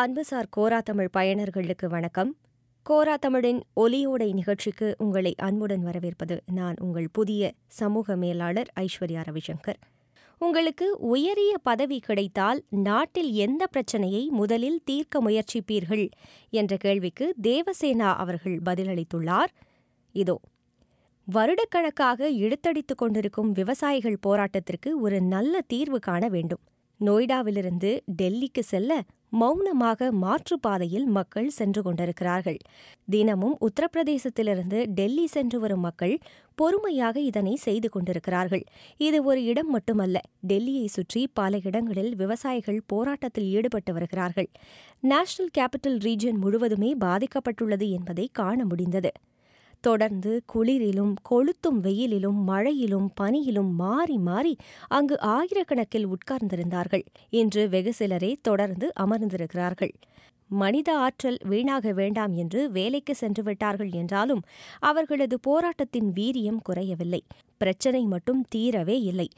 அன்புசார் கோரா தமிழ் பயனர்களுக்கு வணக்கம். கோரா தமிழின் ஒலியோடை நிகழ்ச்சிக்கு உங்களை அன்புடன் வரவேற்பது நான் உங்கள் புதிய சமூக மேலாளர் ஐஸ்வர்யா ரவிசங்கர். உங்களுக்கு உயரிய பதவி கிடைத்தால் நாட்டில் எந்த பிரச்சனையை முதலில் தீர்க்க முயற்சிப்பீர்கள் என்ற கேள்விக்கு தேவசேனா அவர்கள் பதிலளித்துள்ளார். இதோ வருடக்கணக்காக இழுத்தடித்துக் கொண்டிருக்கும் விவசாயிகள் போராட்டத்திற்கு ஒரு நல்ல தீர்வு காண வேண்டும். நொய்டாவிலிருந்து டெல்லிக்கு செல்ல மௌனமாக மாற்றுப்பாதையில் மக்கள் சென்று கொண்டிருக்கிறார்கள். தினமும் உத்தரப்பிரதேசத்திலிருந்து டெல்லி சென்று வரும் மக்கள் பொறுமையாக இதனை செய்து கொண்டிருக்கிறார்கள். இது ஒரு இடம் மட்டுமல்ல டெல்லியை சுற்றி பல இடங்களில் விவசாயிகள் போராட்டத்தில் ஈடுபட்டு வருகிறார்கள். நேஷனல் கேபிட்டல் ரீஜன் முழுவதுமே பாதிக்கப்பட்டுள்ளது என்பதை காண முடிந்தது. தொடர்ந்து குளிரிலும் கொளுத்தும் வெயிலிலும் மழையிலும் பனியிலும் மாறி மாறி அங்கு ஆயிரக்கணக்கில் உட்கார்ந்திருந்தார்கள். இன்று வெகு சிலரே தொடர்ந்து அமர்ந்திருக்கிறார்கள். மனித ஆற்றல் வீணாக வேண்டாம் என்று வேலைக்கு சென்று விட்டார்கள் என்றாலும் அவர்களது போராட்டத்தின் வீரியம் குறையவில்லை. பிரச்சனை மட்டும் தீரவே இல்லை.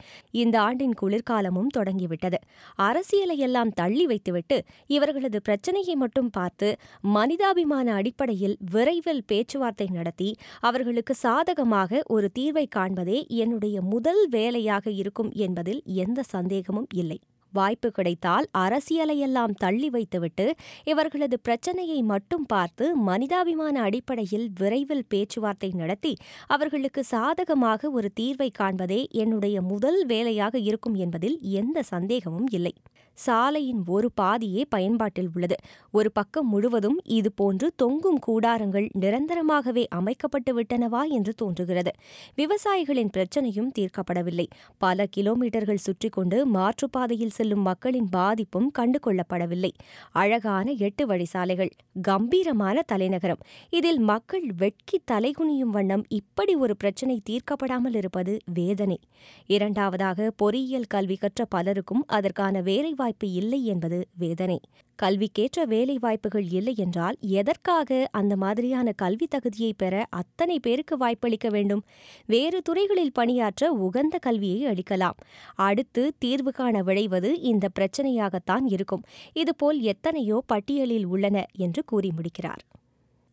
இந்த ஆண்டின் குளிர்காலமும் தொடங்கிவிட்டது. அரசியலையெல்லாம் தள்ளி வைத்துவிட்டு இவர்களது பிரச்சனையை மட்டும் பார்த்து மனிதாபிமான அடிப்படையில் விரைவில் பேச்சுவார்த்தை நடத்தி அவர்களுக்கு சாதகமாக ஒரு தீர்வை காண்பதே என்னுடைய முதல் வேலையாக இருக்கும் என்பதில் எந்த சந்தேகமும் இல்லை. வாய்ப்பு கிடைத்தால் அரசியலையெல்லாம் தள்ளி வைத்துவிட்டு இவர்களது பிரச்சனையை மட்டும் பார்த்து மனிதாபிமான அடிப்படையில் விரைவில் பேச்சுவார்த்தை நடத்தி அவர்களுக்கு சாதகமாக ஒரு தீர்வை காண்பதே என்னுடைய முதல் வேலையாக இருக்கும் என்பதில் எந்த சந்தேகமும் இல்லை. சாலையின் ஒரு பாதியே பயன்பாட்டில் உள்ளது. ஒரு பக்கம் முழுவதும் இதுபோன்று தொங்கும் கூடாரங்கள் நிரந்தரமாகவே அமைக்கப்பட்டு விட்டனவா என்று தோன்றுகிறது. விவசாயிகளின் பிரச்சனையும் தீர்க்கப்படவில்லை. பல கிலோமீட்டர்கள் சுற்றி கொண்டு மாற்றுப்பாதையில் செல்லும் மக்களின் பாதிப்பும் கண்டு கொள்ளப்படவில்லை அழகான எட்டு வழி சாலைகள் கம்பீரமான தலைநகரம். இதில் மக்கள் வெட்கி தலைகுனியும் வண்ணம் இப்படி ஒரு பிரச்சனை தீர்க்கப்படாமல் இருப்பது வேதனை. இரண்டாவதாக பொறியியல் கல்வி கற்ற பலருக்கும் அதற்கான வேலை வாய்ப்பு இல்லை என்பது வேதனை. கல்விக்கேற்ற வேலை வாய்ப்புகள் இல்லை என்றால் எதற்காக அந்த மாதிரியான கல்வி தகுதியை பெற அத்தனை பேருக்கு வாய்ப்பளிக்க வேண்டும்? வேறு துறைகளில் பணியாற்ற உகந்த கல்வியை அளிக்கலாம். அடுத்து தீர்வு காண விளைவது இந்த பிரச்சனையாகத்தான் இருக்கும். இதுபோல் எத்தனையோ பட்டியலில் உள்ளன என்று கூறி முடிக்கிறார்.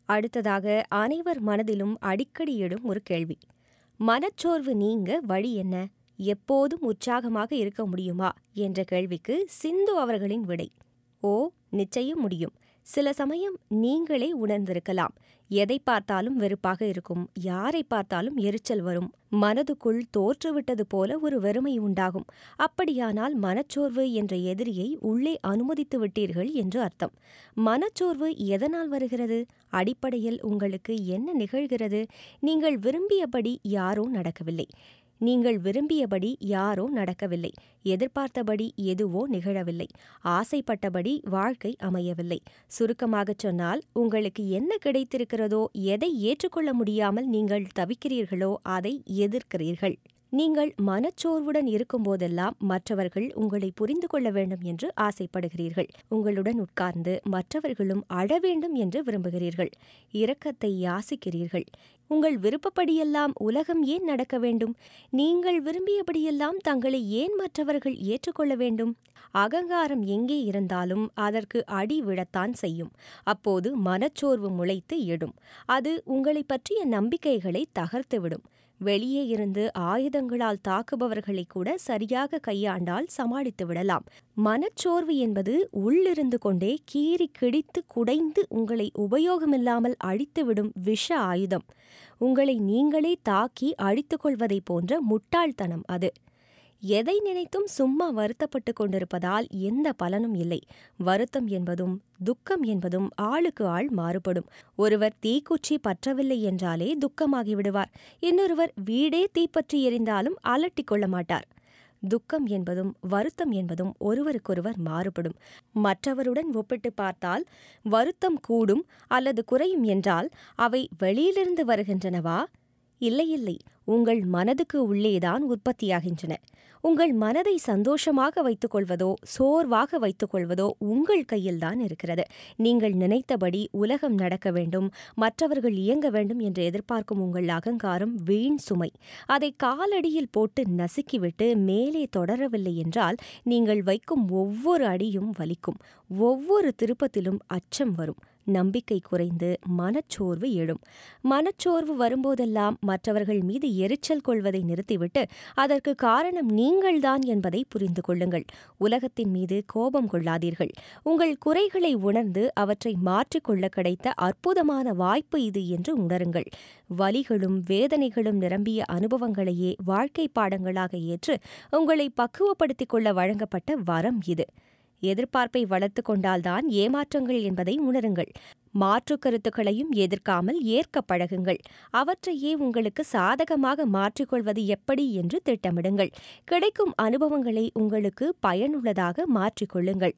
அடுத்ததாக அனைவர் மனதிலும் அடிக்கடி எழும் ஒரு கேள்வி. மனச்சோர்வு நீங்க வழி என்ன? எப்போதும் உற்சாகமாக இருக்க முடியுமா? என்ற கேள்விக்கு சிந்து அவர்களின் விடை. ஓ நிச்சயம் முடியும். சில சமயம் நீங்களே உணர்ந்திருக்கலாம். எதை பார்த்தாலும் வெறுப்பாக இருக்கும். யாரை பார்த்தாலும் எரிச்சல் வரும். மனதுக்குள் தோற்றுவிட்டது போல ஒரு வெறுமை உண்டாகும். அப்படியானால் மனச்சோர்வு என்ற எதிரியை உள்ளே அனுமதித்து விட்டீர்கள் என்று அர்த்தம். மனச்சோர்வு எதனால் வருகிறது? அடிப்படையில் உங்களுக்கு என்ன நிகழ்கிறது? நீங்கள் விரும்பியபடி யாரோ நடக்கவில்லை. நீங்கள் விரும்பியபடி யாரோ நடக்கவில்லை. எதிர்பார்த்தபடி எதுவோ நிகழவில்லை. ஆசைப்பட்டபடி வாழ்க்கை அமையவில்லை. சுருக்கமாகச் சொன்னால் உங்களுக்கு என்ன கிடைத்திருக்கிறதோ எதை ஏற்றுக்கொள்ள முடியாமல் நீங்கள் தவிக்கிறீர்களோ அதை எதிர்க்கிறீர்கள். நீங்கள் மனச்சோர்வுடன் இருக்கும்போதெல்லாம் மற்றவர்கள் உங்களை புரிந்து கொள்ள வேண்டும் என்று ஆசைப்படுகிறீர்கள். உங்களுடன் உட்கார்ந்து மற்றவர்களும் அழ வேண்டும் என்று விரும்புகிறீர்கள். இரக்கத்தை யாசிக்கிறீர்கள். உங்கள் விருப்பப்படியெல்லாம் உலகம் ஏன் நடக்க வேண்டும்? நீங்கள் விரும்பியபடியெல்லாம் தங்களை ஏன் மற்றவர்கள் ஏற்றுக்கொள்ள வேண்டும்? அகங்காரம் எங்கே இருந்தாலும் அதற்கு அடி விழத்தான் செய்யும். அப்போது மனச்சோர்வு முளைத்து எடும் அது உங்களை பற்றிய நம்பிக்கைகளை தகர்த்துவிடும். வெளியே இருந்து ஆயுதங்களால் தாக்குபவர்களை கூட சரியாக கையாண்டால் சமாளித்து விடலாம். மனச்சோர்வு என்பது உள்ளிருந்து கொண்டே கீறி கிடித்து குடைந்து உங்களை உபயோகமில்லாமல் அழித்துவிடும் விஷ ஆயுதம். உங்களை நீங்களே தாக்கி அழித்துக் கொள்வதைப் போன்ற முட்டாள்தனம் அது. எதை நினைத்தும் சும்மா வருத்தப்பட்டு கொண்டிருப்பதால் எந்த பலனும் இல்லை. வருத்தம் என்பதும் துக்கம் என்பதும் ஆளுக்கு ஆள் மாறுபடும். ஒருவர் தீக்குச்சி பற்றவில்லை என்றாலே துக்கமாகி விடுவார். இன்னொருவர் வீடே தீப்பற்றி எரிந்தாலும் அலட்டிக் கொள்ள மாட்டார். துக்கம் என்பதும் வருத்தம் என்பதும் ஒருவருக்கொருவர் மாறுபடும். மற்றவருடன் ஒப்பிட்டு பார்த்தால் வருத்தம் கூடும் அல்லது குறையும் என்றால் அவை வெளியிலிருந்து வருகின்றனவா? இல்லை இல்லை. உங்கள் மனதுக்கு உள்ளேதான் உற்பத்தியாகின்றன. உங்கள் மனதை சந்தோஷமாக வைத்துக்கொள்வதோ சோர்வாக வைத்துக்கொள்வதோ உங்கள் கையில்தான் இருக்கிறது. நீங்கள் நினைத்தபடி உலகம் நடக்க வேண்டும் மற்றவர்கள் இயங்க வேண்டும் என்று எதிர்பார்க்கும் உங்கள் அகங்காரம் வீண் சுமை. அதை காலடியில் போட்டு நசுக்கிவிட்டு மேலே தொடரவில்லை என்றால் நீங்கள் வைக்கும் ஒவ்வொரு அடியும் வலிக்கும் ஒவ்வொரு திருப்பத்திலும் அச்சம் வரும். நம்பிக்கை குறைந்து மனச்சோர்வு எழும். மனச்சோர்வு வரும்போதெல்லாம் மற்றவர்கள் மீது எரிச்சல் கொள்வதை நிறுத்திவிட்டு அதற்கு காரணம் நீங்கள்தான் என்பதை புரிந்து கொள்ளுங்கள். உலகத்தின் மீது கோபம் கொள்ளாதீர்கள். உங்கள் குறைகளை உணர்ந்து அவற்றை மாற்றிக்கொள்ள கிடைத்த அற்புதமான வாய்ப்பு இது என்று உணருங்கள். வலிகளும் வேதனைகளும் நிரம்பிய அனுபவங்களையே வாழ்க்கை பாடங்களாக ஏற்று உங்களை பக்குவப்படுத்திக் கொள்ள வழங்கப்பட்ட வரம் இது. எதிர்பார்ப்பை வளர்த்து கொண்டால்தான் ஏமாற்றங்கள் என்பதை உணருங்கள். மாற்று கருத்துக்களையும் எதிர்க்காமல் ஏற்க பழகுங்கள். அவற்றையே உங்களுக்கு சாதகமாக மாற்றிக்கொள்வது எப்படி என்று திட்டமிடுங்கள். கிடைக்கும் அனுபவங்களை உங்களுக்கு பயனுள்ளதாக மாற்றிக்கொள்ளுங்கள்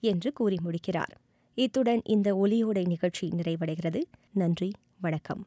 என்று கூறி முடிக்கிறார். இத்துடன் இந்த ஒலியோடை நிகழ்ச்சி நிறைவடைகிறது. நன்றி வணக்கம்.